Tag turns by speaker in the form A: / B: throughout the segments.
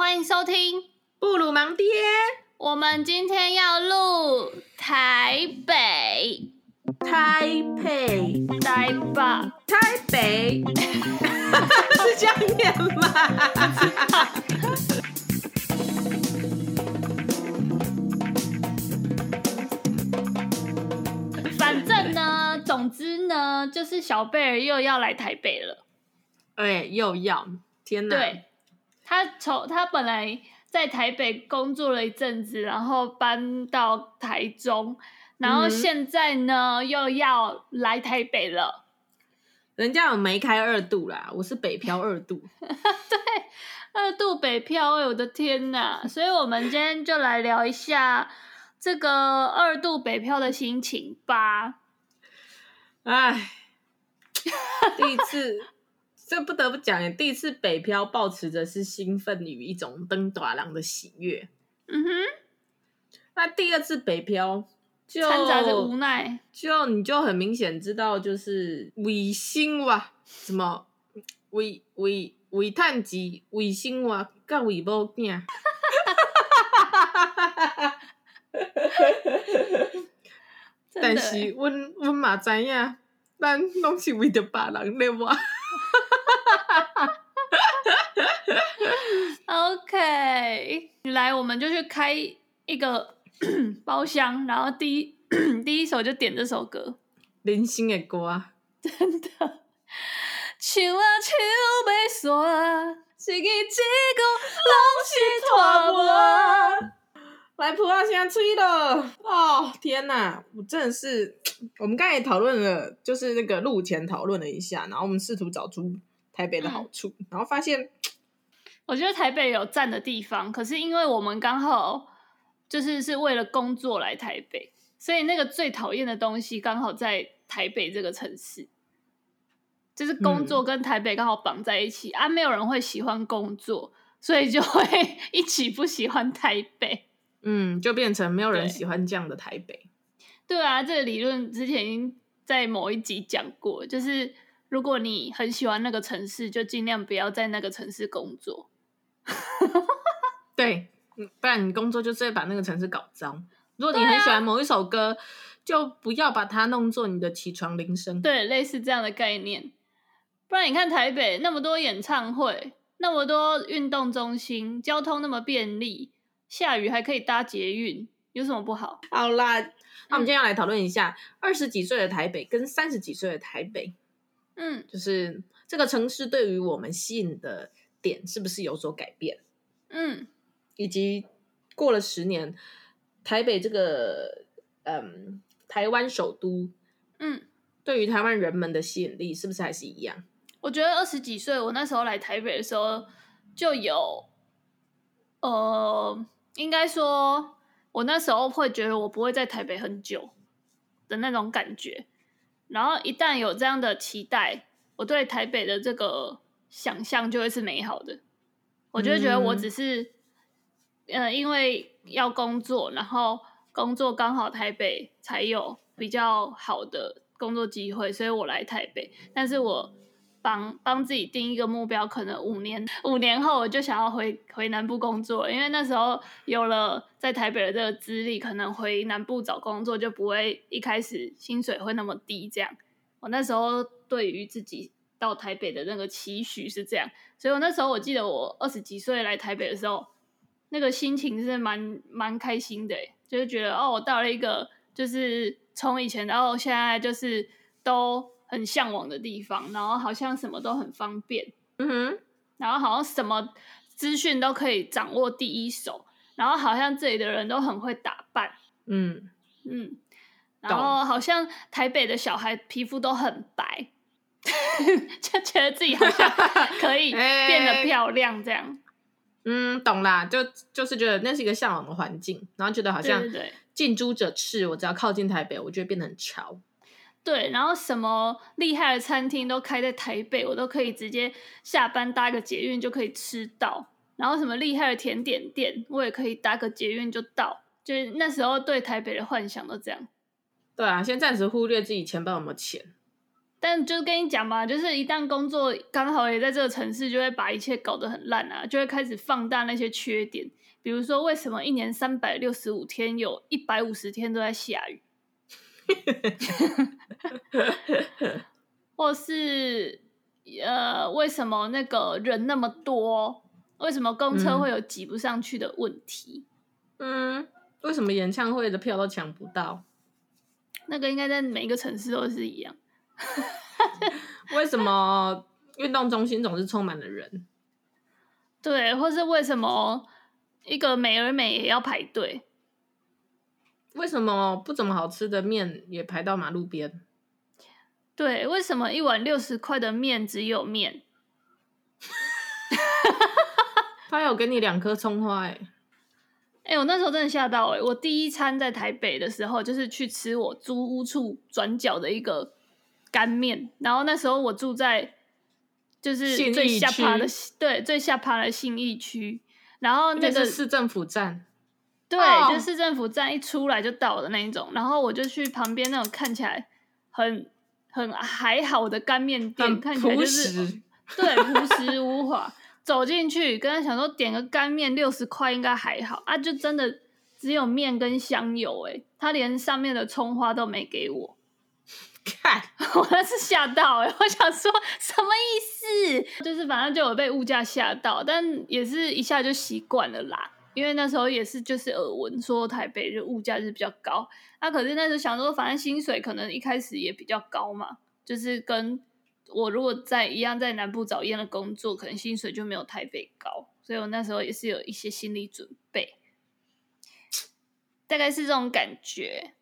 A: 欢迎收听
B: 布鲁芒爹。
A: 我们今天要录台北，
B: 台北，
A: 台北，
B: 台北，是这样念吗？
A: 反正呢，总之呢，就是小贝儿又要来台北了。
B: 哎，又要，天哪！
A: 对，他从他本来在台北工作了一阵子，然后搬到台中，然后现在呢、嗯、又要来台北了。
B: 人家有梅开二度啦，我是北漂二度。
A: 对，二度北漂，我的天哪！所以我们今天就来聊一下。这个二度北漂的心情吧，
B: 哎，第一次，这不得不讲，第一次北漂，抱持着是兴奋与一种登短廊的喜悦。
A: 嗯哼，
B: 那第二次北漂就
A: 掺杂着无奈，
B: 就你就很明显知道，就是为生哇什么为为为趁钱为生活，甲为某囝。但是，阮阮嘛知影，咱拢是为着别人咧活。
A: OK，来，我们就去开一个 包厢，然后第一 第一首就点这首歌，
B: 人生的歌，
A: 真的。唱啊唱袂煞，失去一句拢是拖磨。
B: 来噗啊，先吹了哦！天哪，我真的是，我们刚才也讨论了，就是那个路前讨论了一下，然后我们试图找出台北的好处，嗯、然后发现，
A: 我觉得台北有站的地方，可是因为我们刚好就是是为了工作来台北，所以那个最讨厌的东西刚好在台北这个城市，就是工作跟台北刚好绑在一起、嗯、啊，没有人会喜欢工作，所以就会 一起不喜欢台北。
B: 嗯，就变成没有人喜欢这样的台北。
A: 对，对啊，这个理论之前已经在某一集讲过，就是如果你很喜欢那个城市，就尽量不要在那个城市工作。
B: 对，不然你工作就是会把那个城市搞脏。如果你很喜欢某一首歌，啊、就不要把它弄作你的起床铃声。
A: 对，类似这样的概念。不然你看台北那么多演唱会，那么多运动中心，交通那么便利。下雨还可以搭捷运，有什么不好？
B: 好啦，那我们今天要来讨论一下二十几岁的台北跟三十几岁的台北，
A: 嗯，
B: 就是这个城市对于我们吸引的点是不是有所改变？
A: 嗯，
B: 以及过了十年，台北这个嗯台湾首都，
A: 嗯，
B: 对于台湾人们的吸引力是不是还是一样？
A: 我觉得二十几岁，我那时候来台北的时候就有，呃。应该说，我那时候会觉得我不会在台北很久的那种感觉。然后一旦有这样的期待，我对台北的这个想象就会是美好的。我就会觉得我只是，嗯、呃，因为要工作，然后工作刚好台北才有比较好的工作机会，所以我来台北。但是我。帮帮自己定一个目标，可能五年五年后我就想要回回南部工作，因为那时候有了在台北的这个资历，可能回南部找工作就不会一开始薪水会那么低。这样，我那时候对于自己到台北的那个期许是这样，所以我那时候我记得我二十几岁来台北的时候，那个心情是蛮蛮开心的，就是觉得哦，我到了一个就是从以前到现在就是都。很向往的地方，然后好像什么都很方便，
B: 嗯哼，
A: 然后好像什么资讯都可以掌握第一手，然后好像这里的人都很会打扮，
B: 嗯。
A: 嗯，然后好像台北的小孩皮肤都很白，就觉得自己好像可以 变得漂亮这样，
B: 嗯，懂啦，就就是觉得那是一个向往的环境，然后觉得好像近朱者赤，我只要靠近台北，我就会变得很潮。
A: 对，然后什么厉害的餐厅都开在台北，我都可以直接下班搭个捷运就可以吃到。然后什么厉害的甜点店，我也可以搭个捷运就到。就是那时候对台北的幻想都这样。
B: 对啊，先暂时忽略自己钱包有没有钱，
A: 但就是跟你讲嘛，就是一旦工作刚好也在这个城市，就会把一切搞得很烂啊，就会开始放大那些缺点。比如说，为什么一年三百六十五天，有一百五十天都在下雨？或是呃，为什么那个人那么多？为什么公车会有挤不上去的问题？
B: 嗯，为什么演唱会的票都抢不到？
A: 那个应该在每一个城市都是一样。
B: 为什么运动中心总是充满了人？
A: 对，或是为什么一个美而美也要排队？
B: 为什么不怎么好吃的面也排到马路边？
A: 对，为什么一碗六十块的面只有面？
B: 他有给你两颗葱花哎、欸！
A: 哎、欸，我那时候真的吓到哎、欸！我第一餐在台北的时候，就是去吃我租屋处转角的一个干面，然后那时候我住在就是最下趴的对最下趴的信义区，然后那个
B: 是市政府站。
A: 对，oh. 就市政府站一出来就到的那一种，然后我就去旁边那种看起来很很还好的干面店，看起来就是对朴实无华。走进去，跟他想说点个干面六十块应该还好啊，就真的只有面跟香油哎，他连上面的葱花都没给我。看，我那是吓到哎，我想说什么意思？就是反正就有被物价吓到，但也是一下就习惯了啦。因为那时候也是就是耳闻说台北就物价是比较高，那、啊、可是那时候想说反正薪水可能一开始也比较高嘛，就是跟我如果在一样在南部找一样的工作，可能薪水就没有台北高，所以我那时候也是有一些心理准备，大概是这种感觉。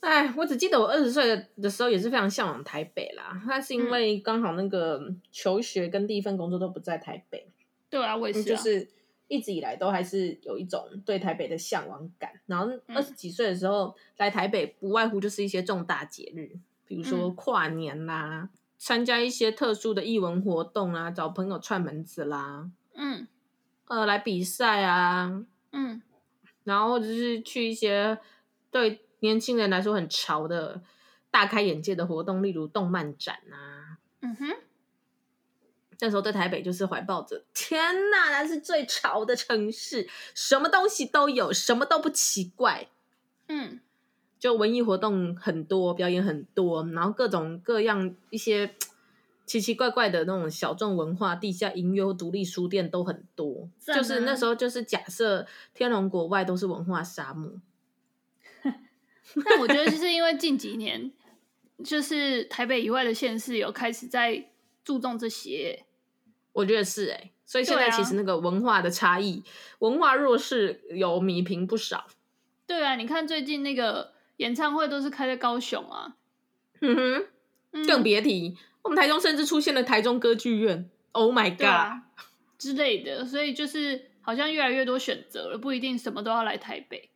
B: 哎，我只记得我二十岁的时候也是非常向往台北啦，那是因为刚好那个求学跟第一份工作都不在台北。
A: 嗯、对啊，我也是、啊，
B: 就是。一直以来都还是有一种对台北的向往感，然后二十几岁的时候、嗯、来台北，不外乎就是一些重大节日，比如说跨年啦，参、嗯、加一些特殊的艺文活动啊，找朋友串门子啦，嗯，呃，来比赛啊，嗯，然后或者是去一些对年轻人来说很潮的、大开眼界的活动，例如动漫展啊，嗯哼。那时候在台北就是怀抱着天哪，那是最潮的城市，什么东西都有，什么都不奇怪。嗯，就文艺活动很多，表演很多，然后各种各样一些 奇奇怪怪的那种小众文化，地下音乐、独立书店都很多。就是那时候就是假设天龙国外都是文化沙漠。
A: 但我觉得就是因为近几年，就是台北以外的县市有开始在注重这些。
B: 我觉得是哎、欸，所以现在其实那个文化的差异、啊，文化弱势有弥平不少。
A: 对啊，你看最近那个演唱会都是开在高雄啊，
B: 嗯哼，更别提、嗯、我们台中甚至出现了台中歌剧院，Oh my God、啊、
A: 之类的，所以就是好像越来越多选择了，不一定什么都要来台北。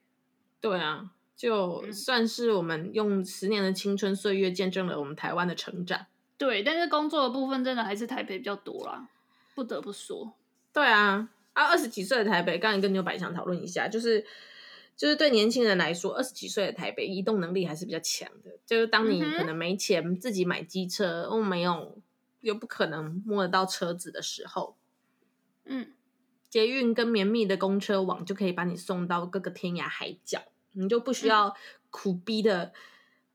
B: 对啊，就算是我们用十年的青春岁月见证了我们台湾的成长。
A: 对，但是工作的部分真的还是台北比较多啦。不得不说，
B: 对啊，啊，二十几岁的台北，刚才跟牛百强讨论一下，就是就是对年轻人来说，二十几岁的台北移动能力还是比较强的。就是当你可能没钱自己买机车，哦、嗯，没有又不可能摸得到车子的时候，嗯，捷运跟绵密的公车网就可以把你送到各个天涯海角，你就不需要苦逼的，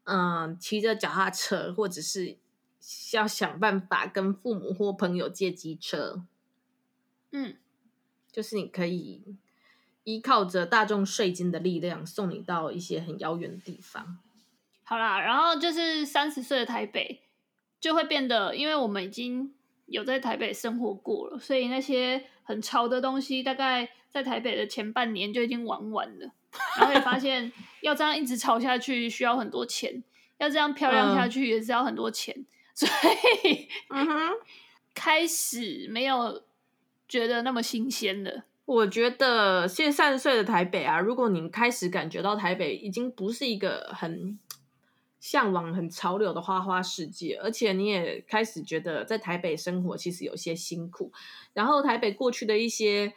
B: 嗯，骑着脚踏车或者是。要想办法跟父母或朋友借机车，嗯，就是你可以依靠着大众税金的力量送你到一些很遥远的地方。
A: 好啦，然后就是三十岁的台北就会变得，因为我们已经有在台北生活过了，所以那些很潮的东西，大概在台北的前半年就已经玩完了。然后也发现要这样一直炒下去需要很多钱，要这样漂亮下去也是要很多钱。嗯 所以，嗯哼，开始没有觉得那么新鲜了。
B: 我觉得现在三十岁的台北啊，如果你开始感觉到台北已经不是一个很向往、很潮流的花花世界，而且你也开始觉得在台北生活其实有些辛苦，然后台北过去的一些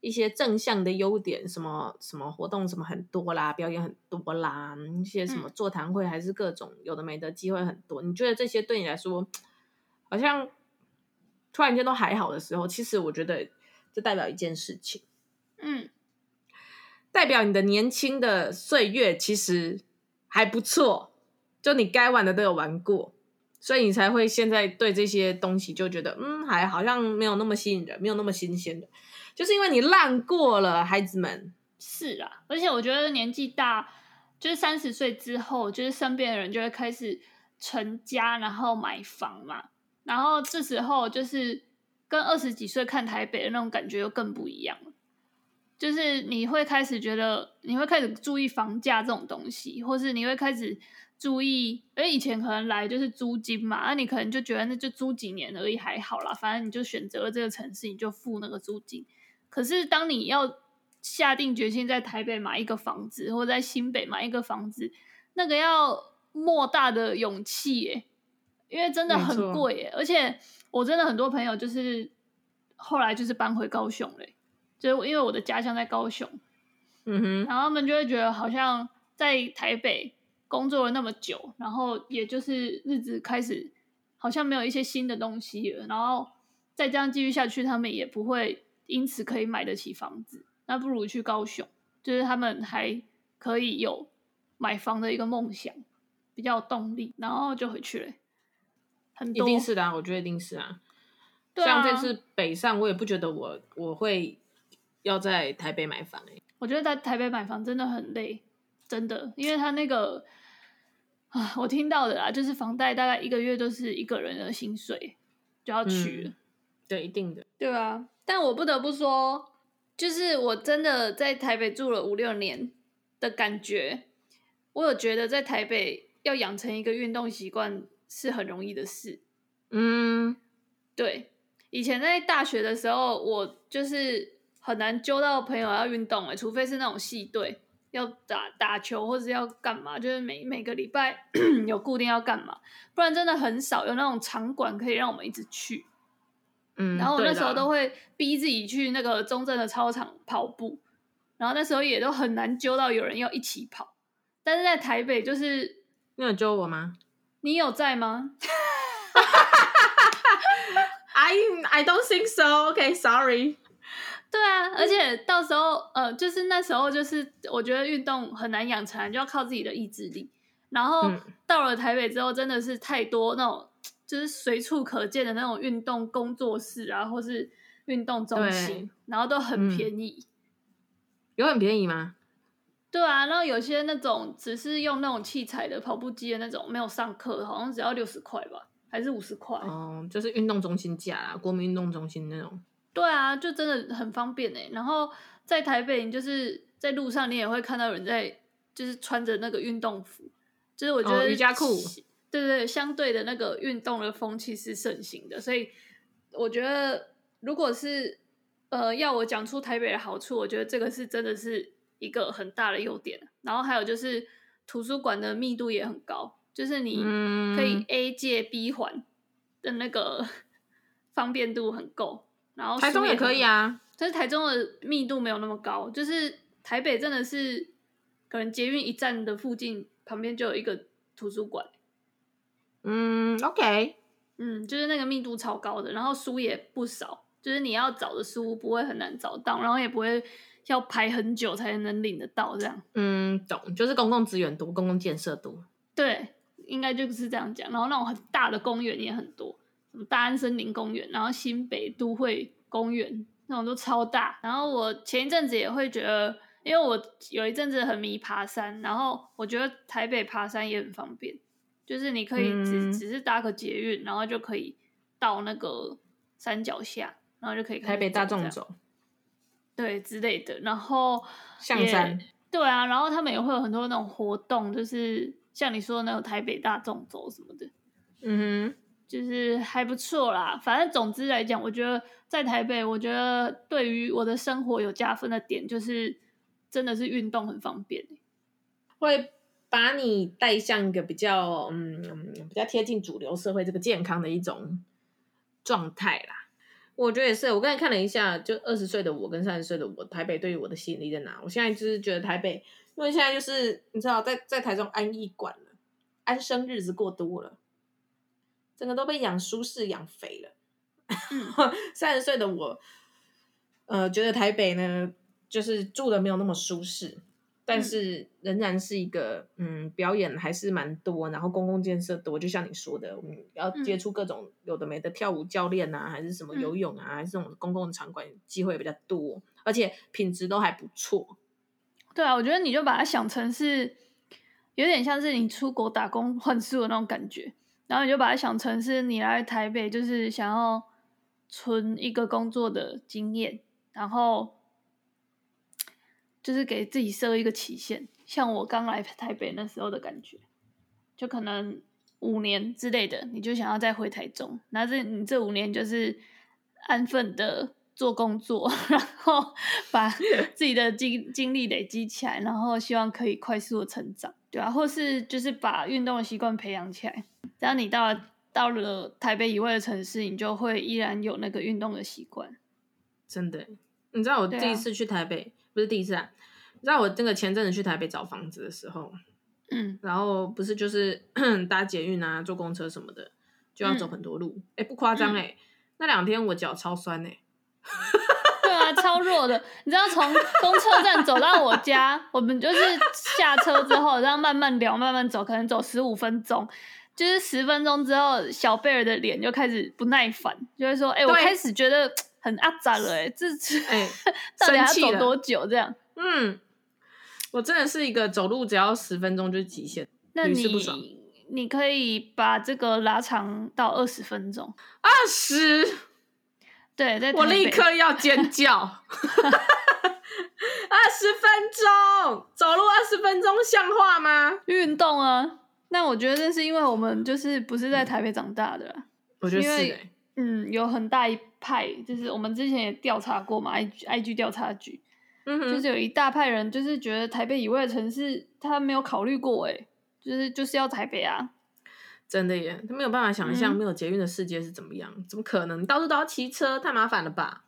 B: 一些正向的优点，什么什么活动什么很多啦，表演很多啦，一些什么座谈会还是各种有的没的机会很多。嗯、你觉得这些对你来说，好像突然间都还好的时候，其实我觉得这代表一件事情，
A: 嗯，
B: 代表你的年轻的岁月其实还不错，就你该玩的都有玩过。所以你才会现在对这些东西就觉得，嗯，还好像没有那么吸引人，没有那么新鲜的，就是因为你烂过了，孩子们。
A: 是啊，而且我觉得年纪大，就是三十岁之后，就是身边的人就会开始成家，然后买房嘛，然后这时候就是跟二十几岁看台北的那种感觉又更不一样了，就是你会开始觉得，你会开始注意房价这种东西，或是你会开始。注意，因为以前可能来就是租金嘛，那你可能就觉得那就租几年而已，还好啦，反正你就选择了这个城市，你就付那个租金。可是当你要下定决心在台北买一个房子，或在新北买一个房子，那个要莫大的勇气耶，因为真的很贵耶。而且我真的很多朋友就是后来就是搬回高雄嘞，就是因为我的家乡在高雄，
B: 嗯哼，
A: 然后他们就会觉得好像在台北。工作了那么久，然后也就是日子开始好像没有一些新的东西了，然后再这样继续下去，他们也不会因此可以买得起房子，那不如去高雄，就是他们还可以有买房的一个梦想，比较有动力，然后就回去了。很多，
B: 一定是的啊，我觉得一定是啊。
A: 对啊，
B: 像这次北上，我也不觉得我我会要在台北买房欸。
A: 我觉得在台北买房真的很累，真的，因为他那个。啊，我听到的啦，就是房贷大概一个月都是一个人的薪水就要取了。
B: 嗯，对，一定的，
A: 对啊。但我不得不说，就是我真的在台北住了五六年的感觉，我有觉得在台北要养成一个运动习惯是很容易的事。
B: 嗯，
A: 对，以前在大学的时候，我就是很难揪到朋友要运动欸，除非是那种系队。要打打球或者要干嘛，就是每每个礼拜 有固定要干嘛，不然真的很少有那种场馆可以让我们一直去。
B: 嗯，
A: 然后我那时候都会逼自己去那个中正的操场跑步，然后那时候也都很难揪到有人要一起跑。但是在台北，就是
B: 你有揪我吗？
A: 你有在吗？
B: I I don't think so. Okay, sorry.
A: 对啊，而且到时候，呃，就是那时候，就是我觉得运动很难养成，就要靠自己的意志力。然后到了台北之后，真的是太多那种，就是随处可见的那种运动工作室啊，或是运动中心，然后都很便宜。嗯。
B: 有很便宜吗？
A: 对啊，然后有些那种只是用那种器材的跑步机的那种，没有上课，好像只要六十块吧，还是五十块？
B: 哦，就是运动中心价啊，国民运动中心那种。
A: 对啊，就真的很方便哎。然后在台北，你就是在路上，你也会看到人在，就是穿着那个运动服，就是我觉得、哦、
B: 瑜伽裤，
A: 对对，相对的那个运动的风气是盛行的。所以我觉得，如果是呃要我讲出台北的好处，我觉得这个是真的是一个很大的优点。然后还有就是图书馆的密度也很高，就是你可以 A 借 B 还的那个 方便度很够。然后
B: 台中也可以啊，
A: 但是台中的密度没有那么高，就是台北真的是可能捷运一站的附近旁边就有一个图书馆。
B: 嗯，OK，
A: 嗯，就是那个密度超高的，然后书也不少，就是你要找的书不会很难找到，然后也不会要排很久才能领得到这样。
B: 嗯，懂，就是公共资源多，公共建设多。
A: 对，应该就是这样讲。然后那种很大的公园也很多。什么大安森林公园，然后新北都会公园那种都超大。然后我前一阵子也会觉得，因为我有一阵子很迷爬山，然后我觉得台北爬山也很方便，就是你可以只、嗯、只是搭个捷运，然后就可以到那个山脚下，然后就可以台
B: 北大众走，
A: 对之类的。然后
B: 象山，
A: 对啊，然后他们也会有很多那种活动，就是像你说的那种台北大众走什么的，
B: 嗯哼。
A: 就是还不错啦，反正总之来讲，我觉得在台北，我觉得对于我的生活有加分的点，就是真的是运动很方便，
B: 会把你带向一个比较嗯比较贴近主流社会这个健康的一种状态啦。我觉得也是。我刚才看了一下，就二十岁的我跟三十岁的我，台北对于我的吸引力在哪？我现在就是觉得台北，因为现在就是你知道，在在台中安逸惯了，安生日子过多了，整个都被养舒适养肥了。三十岁的我，呃，觉得台北呢，就是住的没有那么舒适。但是仍然是一个嗯，表演还是蛮多，然后公共建设多，就像你说的，我们要接触各种有的没的跳舞教练啊，还是什么游泳啊，还是这种公共场馆机会比较多，而且品质都还不错。
A: 对啊，我觉得你就把它想成是有点像是你出国打工换宿的那种感觉，然后你就把它想成是你来台北就是想要存一个工作的经验，然后。就是给自己设一个期限，像我刚来台北那时候的感觉，就可能五年之类的，你就想要再回台中，那这你这五年就是安分的做工作，然后把 自己的经经历累积起来，然后希望可以快速的成长，对啊，或是就是把运动的习惯培养起来，只要你到了到了台北以外的城市，你就会依然有那个运动的习惯。
B: 真的，你知道我第一次去台北。不是第一次啊！你知道我那个前阵子去台北找房子的时候，
A: 嗯，
B: 然后不是就是 搭捷运啊、坐公车什么的，就要走很多路。哎、嗯，不夸张哎，那两天我脚超酸哎。
A: 对啊，超弱的。你知道从公车站走到我家，我们就是下车之后，然后慢慢聊、慢慢走，可能走十五分钟。就是十分钟之后，小贝尔的脸就开始不耐烦，就会说：“哎，我开始觉得。”很阿杂了哎，这次哎，到底要走多久这样？
B: 嗯，我真的是一个走路只要十分钟就是极限。
A: 那你你可以把这个拉长到二十分钟。
B: 二十？
A: 对，在
B: 我立刻要尖 叫。二十分钟走路二十分钟像话吗？
A: 运动啊！那我觉得这是因为我们就是不是在台北长大的，嗯、
B: 我觉得是、欸
A: 嗯，有很大一派，就是我们之前也调查过嘛，I I G 调查局，嗯，就是有一大派人，就是觉得台北以外的城市他没有考虑过，哎，就是就是要台北啊，
B: 真的耶，他没有办法想象没有捷运的世界是怎么样，嗯、怎么可能？到处都要骑车，太麻烦了吧？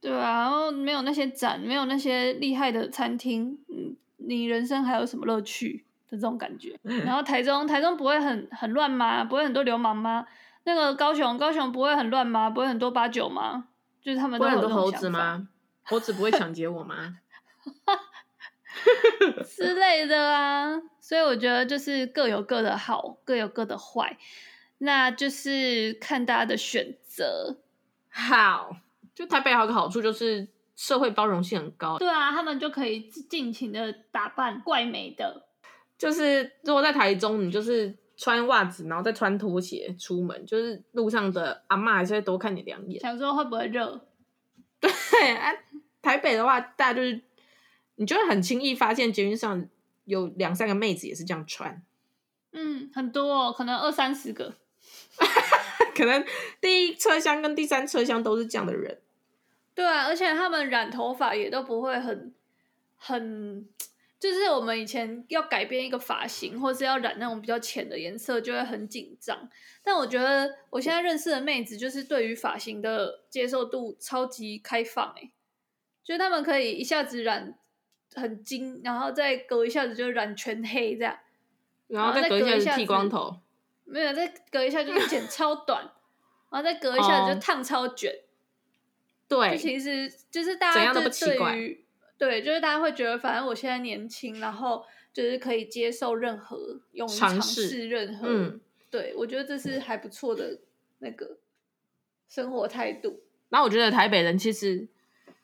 A: 对啊，然后没有那些展，没有那些厉害的餐厅，嗯，你人生还有什么乐趣的这种感觉？然后台中，台中不会很很乱吗？不会很多流氓吗？那个高雄，高雄不会很乱吗？不会很多八九吗？就是他们都有很多猴子吗？
B: 猴子不会抢劫我吗？
A: 之类的啊，所以我觉得就是各有各的好，各有各的坏，那就是看大家的选择。
B: 好，就台北有个好处就是社会包容性很高。
A: 对啊，他们就可以尽情的打扮怪美的。
B: 就是如果在台中，你就是。穿袜子，然后再穿拖鞋出门，就是路上的阿妈还是会多看你两眼。
A: 想说会不会热？
B: 对啊，台北的话，大家就是你就会很轻易发现捷运上有两三个妹子也是这样穿。
A: 嗯，很多哦，可能二三十个。
B: 可能第一车厢跟第三车厢都是这样的人。
A: 对啊，而且他们染头发也都不会很很。就是我们以前要改变一个发型，或是要染那种比较浅的颜色，就会很紧张。但我觉得我现在认识的妹子，就是对于发型的接受度超级开放，欸，就是他们可以一下子染很金，然后再隔一下子就染全黑这样，
B: 然后再隔一下子剃光头，
A: 没有，再隔一下就是剪 超短，然后再隔一下子就烫超卷。
B: 对，
A: 就其实就是大家对于。对，就是大家会觉得，反正我现在年轻，然后就是可以接受任何，勇于尝试任何。嗯，对，我觉得这是还不错的那个生活态度。
B: 那我觉得台北人其实，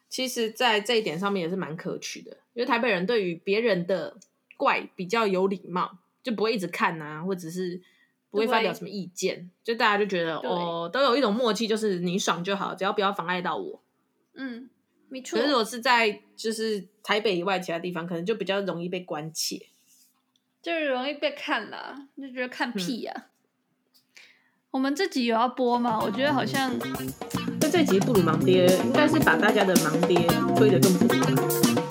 B: 其实，在这一点上面也是蛮可取的，因为台北人对于别人的怪比较有礼貌，就不会一直看啊，或者是不会发表什么意见，就大家就觉得哦，都有一种默契，就是你爽就好，只要不要妨碍到我。
A: 嗯。
B: 没错可是我是在就是台北以外其他地方，可能就比较容易被关切，
A: 就是容易被看啦，就觉得看屁呀、啊。嗯、我们这集有要播吗？我觉得好像，
B: 那这集不如盲爹应该是把大家的盲爹推得更不远。